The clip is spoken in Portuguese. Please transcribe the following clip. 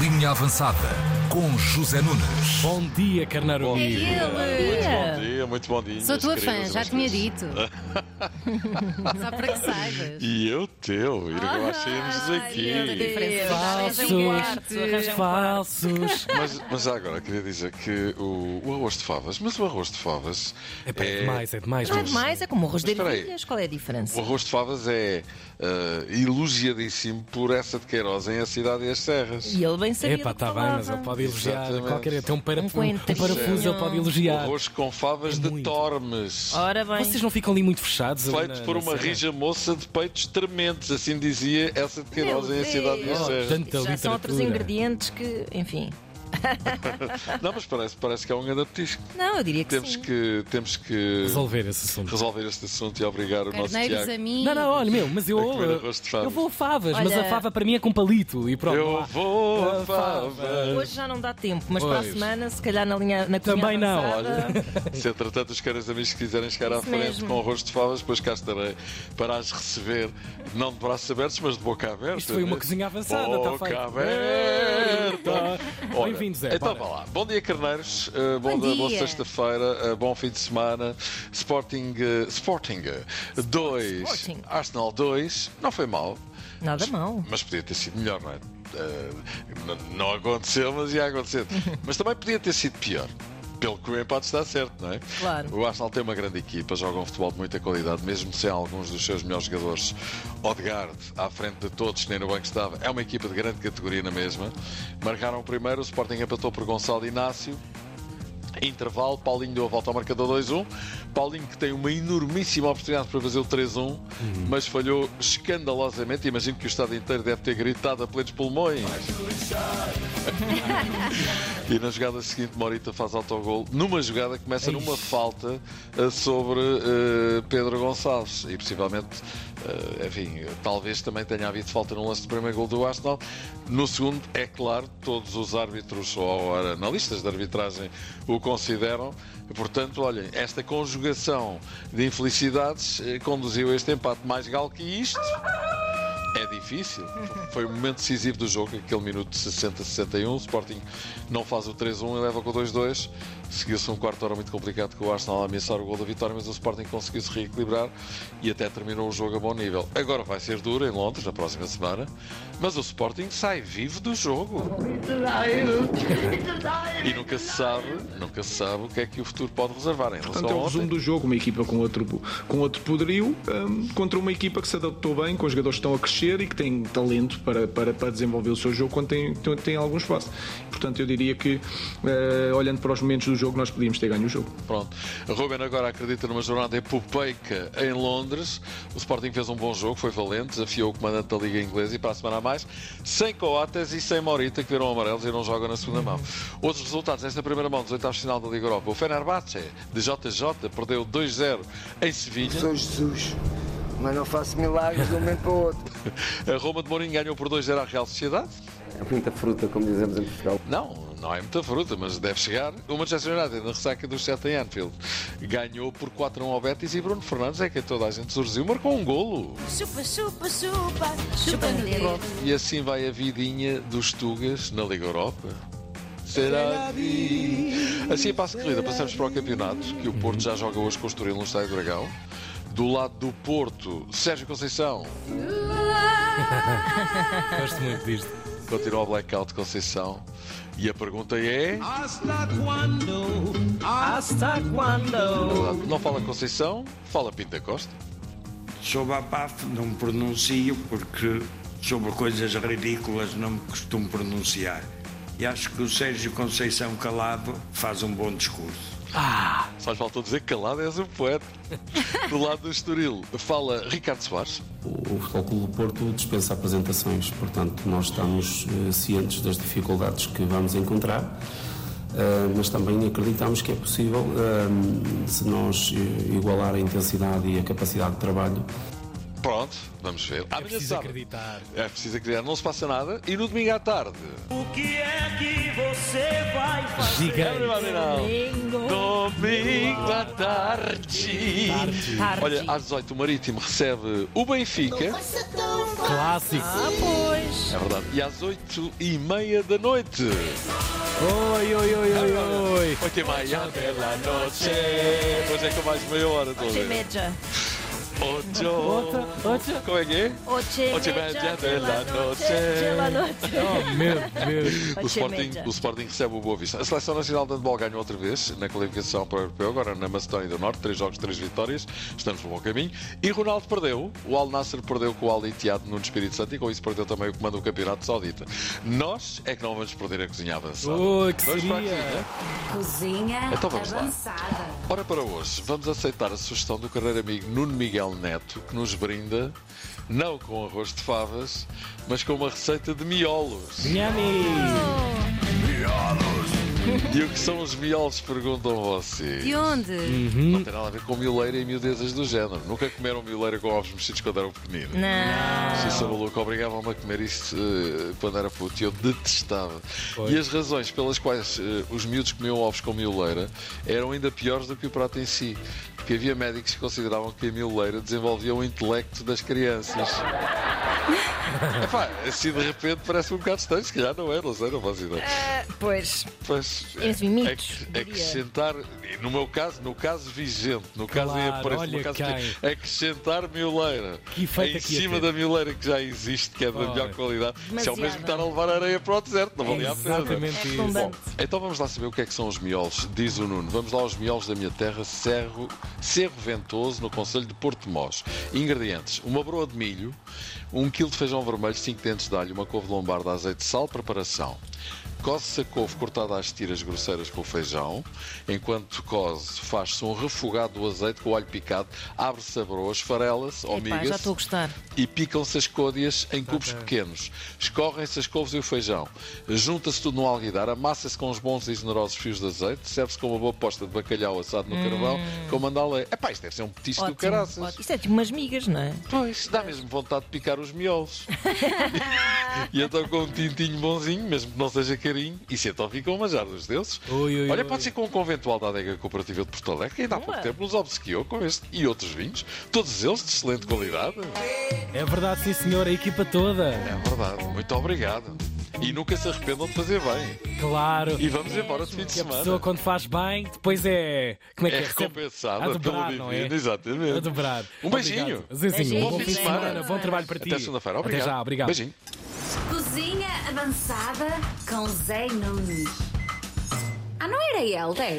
Linha Avançada com José Nunes. Bom dia, Carnaro. Bom É dia. ele. Muito bom dia, muito bom dia. Sou tua fã, já tinha dito. Só para que saibas. E eu teu, saímos Ai, aqui. Falsos, falsos. Mas, mas agora queria dizer que o, o arroz de favas, mas o arroz de favas Epá, é demais, é demais. Não é demais, é como arroz de ervilhas. Qual é a diferença? O arroz de favas é eh, elogiadíssimo por essa de Queiroz em A Cidade e as Serras. E ele bem sabia Epá, está bem, mas ele pode elogiar Exatamente. qualquer. Tem um, para, Um um, parafuso, ele pode O elogiar. arroz com favas É de muito. Tormes. Ora bem. Vocês não ficam ali muito fechados? Ali Feito na- por na uma serra? rija moça de peitos trementes, assim dizia essa de Queiroz em A Cidade e as Deus. Tanta Já são outros ingredientes que, enfim. Não, mas parece, parece que é um grande petisco. Não, eu diria que Temos sim. que, temos que Resolver esse assunto. resolver este assunto e obrigar o nosso Carneiros Tiago. a mim. Não, não, olha, meu, mas eu. De favas. Eu vou a favas, mas Olha- a fava para mim é com palito. E pronto. Eu vou a A fava. fava. Hoje já não dá tempo, mas para a Pois. semana, se calhar na linha na cozinha Também não, avançada, Se entretanto os caras amigos quiserem chegar à Isso frente mesmo. com arroz de favas, depois cá estarei para as receber, não de braços abertos, mas de boca aberta. Isto foi uma né? cozinha avançada, está Boca feito. aberta. Ora, Bem-vindo, Zé, Então bora. vá lá. Bom dia, carneiros. Uh, bom, Bom boa dia. sexta-feira. uh, bom fim de semana. Sporting 2, Sporting 2, Sporting. Arsenal 2. Não foi mal. nada mal. Mas podia ter sido melhor, não é? Eh, não aconteceu, mas ia acontecer. mas também podia ter sido pior. Pelo que o empate está certo, não é? Claro. O Arsenal tem uma grande equipa, joga um futebol de muita qualidade, mesmo sem alguns dos seus melhores jogadores. Odegaard, à frente de todos, que nem no banco estava, é uma equipa de grande categoria na mesma. Marcaram o primeiro, o Sporting empatou por Gonçalo Inácio. Intervalo, Paulinho deu a volta ao marcador 2-1. Paulinho que tem uma enormíssima oportunidade para fazer o 3-1, mas falhou escandalosamente. Imagino que o estado inteiro deve ter gritado a plenos pulmões. e na jogada seguinte, Morita faz autogol. Numa jogada que começa numa falta eh, sobre eh, Pedro Gonçalves. E possivelmente, eh, enfim, talvez também tenha havido falta no lance do primeiro gol do Arsenal. No segundo, é claro, todos os árbitros ou analistas de arbitragem o consideram. Portanto, olhem, esta conjugação de infelicidades eh, conduziu a este empate mais galo que isto. É difícil. Foi o momento decisivo do jogo, aquele minuto de 60-61. O Sporting não faz o 3-1 e leva com o 2-2. Seguiu-se um quarto hora muito complicado com o Arsenal a ameaçar o gol da vitória, mas o Sporting conseguiu se reequilibrar e até terminou o jogo a bom nível. Agora vai ser duro em Londres na próxima semana, mas o Sporting sai vivo do jogo. E nunca se sabe, nunca se sabe o que é que o futuro pode reservar em Portanto, é o resumo do jogo, uma equipa com outro, com outro poderio hum, contra uma equipa que se adaptou bem, com jogadores que estão a crescer e que têm talento para, para, para desenvolver o seu jogo quando tem, tem, tem algum espaço. Portanto, eu diria que, eh, olhando para os momentos do jogo, nós podíamos ter ganho o jogo. Pronto. Ruben agora acredita numa jornada epopeica em Londres. O Sporting fez um bom jogo, foi valente, desafiou o comandante da Liga Inglesa e para a semana a mais, sem Coates e sem Morita, que viram amarelos e não jogam na segunda mão. Outros resultados nesta primeira mão dos oitavos de final da Liga Europa. O Fenerbahçe, de JJ, perdeu 2-0 em Sevilha. Sou Jesus, mas não faço milagres de um momento para o outro. A Roma de Mourinho ganhou por 2-0 à Real Sociedade. É muita fruta, como dizemos em Portugal. Não, não é muita fruta, mas deve chegar. O Manchester United, na ressaca dos 7 em Anfield, ganhou por 4-1 ao Betis e Bruno Fernandes é que toda a gente surgiu, marcou um golo. Chupa, chupa, chupa, chupa. E assim vai a vidinha dos Tugas na Liga Europa. Será que... Assim passa a corrida, passamos para o campeonato, que o Porto já joga hoje com o Estoril no Estádio Dragão. Do lado do Porto, Sérgio Conceição. Gosto muito disto. Continua o blackout Conceição. E a pergunta é... Hasta quando? Hasta quando? Não fala Conceição, fala Pinta Costa. Sobre a PAF não pronuncio porque sobre coisas ridículas não me costumo pronunciar. E acho que o Sérgio Conceição Calado faz um bom discurso. Só lhe faltou dizer que calado és um poeta. Do lado do Estoril, fala Ricardo Soares. O Futebol Clube do Porto dispensa apresentações, portanto, nós estamos eh, cientes das dificuldades que vamos encontrar, eh, mas também acreditamos que é possível, eh, se nós igualar a intensidade e a capacidade de trabalho, Pronto, vamos ver. É Amanhã preciso sábado. acreditar. É preciso acreditar, não se passa nada. E no domingo à tarde. O que é que você vai fazer? Gigante. Domingo. Domingo à tarde. Tarde. Olha, às 18 o Marítimo recebe o Benfica. Clássico. Ah, pois. É verdade. E às 8 e meia da noite. Oi, oi, oi, oi, oi. 8 e meia da noite. Hoje é com mais meia hora. Ocho e ver. Ocho. Outra, outra. Como é que é? Ocho e Ocho media de la noche. Oh, meu Deus. O Ocho Sporting, o Sporting recebe o Boa Vista. A Seleção Nacional de Handball ganhou outra vez na qualificação para o Europeu, agora na Macedónia do Norte. Três jogos, três vitórias. Estamos no bom caminho. E Ronaldo perdeu. O Al Nasser perdeu com o Al Ittihad no Espírito Santo e com isso perdeu também o comando do Campeonato Saudita. Nós é que não vamos perder a cozinha avançada. Oi, que Vamos para a seria? cozinha? Cozinha Então vamos lá. avançada. Ora, para hoje, vamos aceitar a sugestão do carreiro amigo Nuno Miguel Neto, que nos brinda, não com arroz de favas, mas com uma receita de miolos. Nhami. E o que são os miolos, perguntam vocês? De onde? Não tem nada a ver com mioleira e miudezas do género. Nunca comeram mioleira com ovos mexidos quando eram pequeninos. Não. Isso é maluco, obrigavam-me a comer isso eh, quando era puto e eu detestava. Pois. E as razões pelas quais eh, os miúdos comiam ovos com mioleira eram ainda piores do que o prato em si. Porque havia médicos que consideravam que a mioleira desenvolvia o intelecto das crianças. Epá, assim de repente parece um bocado estranho, se calhar não é, não sei, não faço ideia. Pois. Pois, mitos, ac- diria. acrescentar, no meu caso, no caso vigente, no caso em aparece, no caso vigente, acrescentar mioleira Que em cima da mioleira que já existe, que é da Olha. melhor qualidade. Isso é o mesmo que Demasiada. estar a levar areia para o deserto, não valia a pena. Exatamente É isso. redundante. Então vamos lá saber o que é que são os miolos, diz o Nuno. Vamos lá aos miolos da minha terra, Cerro, Cerro Ventoso, no Conselho de Porto de Mós. Ingredientes: uma broa de milho, um quilo de feijão vermelho, 5 dentes de alho, uma couve de lombarda, azeite, sal, preparação. Coze-se a couve cortada às tiras grosseiras com o feijão. Enquanto coze, faz-se um refogado do azeite com o alho picado, abre-se a broa, esfarela-se ou Epá, já estou a gostar. e picam-se as côdeas em cubos pequenos. Escorrem-se as couves e o feijão. Junta-se tudo num alguidar, amassa-se com uns bons e generosos fios de azeite, serve-se com uma boa posta de bacalhau assado no carvão, com mandalé. Epá, isto deve ser um petisco do Ótimo, caraças. ótimo. Isto é tipo umas migas, não é? Pois, dá mesmo vontade de picar os miolos. e então com um tintinho bonzinho, mesmo que não seja carinho, e se então fica um manjar dos deuses. Ui, ui, Olha, ui. pode ser com o conventual da adega cooperativa de Porto Alegre, que ainda há pouco tempo nos obsequiou com este e outros vinhos, todos eles de excelente qualidade. É verdade, sim, senhor. A equipa toda. É verdade, muito obrigado. E nunca se arrependam de fazer bem. Claro. E vamos embora de fim de Que a semana. pessoa, quando faz bem, depois é. Como é que É é? Recompensada a dobrar, pelo não é? divino, exatamente. A dobrar. Um beijinho. Obrigado. Zezinho, Beijinho. bom fim de semana. Bom trabalho para ti. Até segunda-feira. Obrigado. Até já, obrigado. Beijinho. Cozinha avançada com Zé Nunes. Ah, não era ele, é?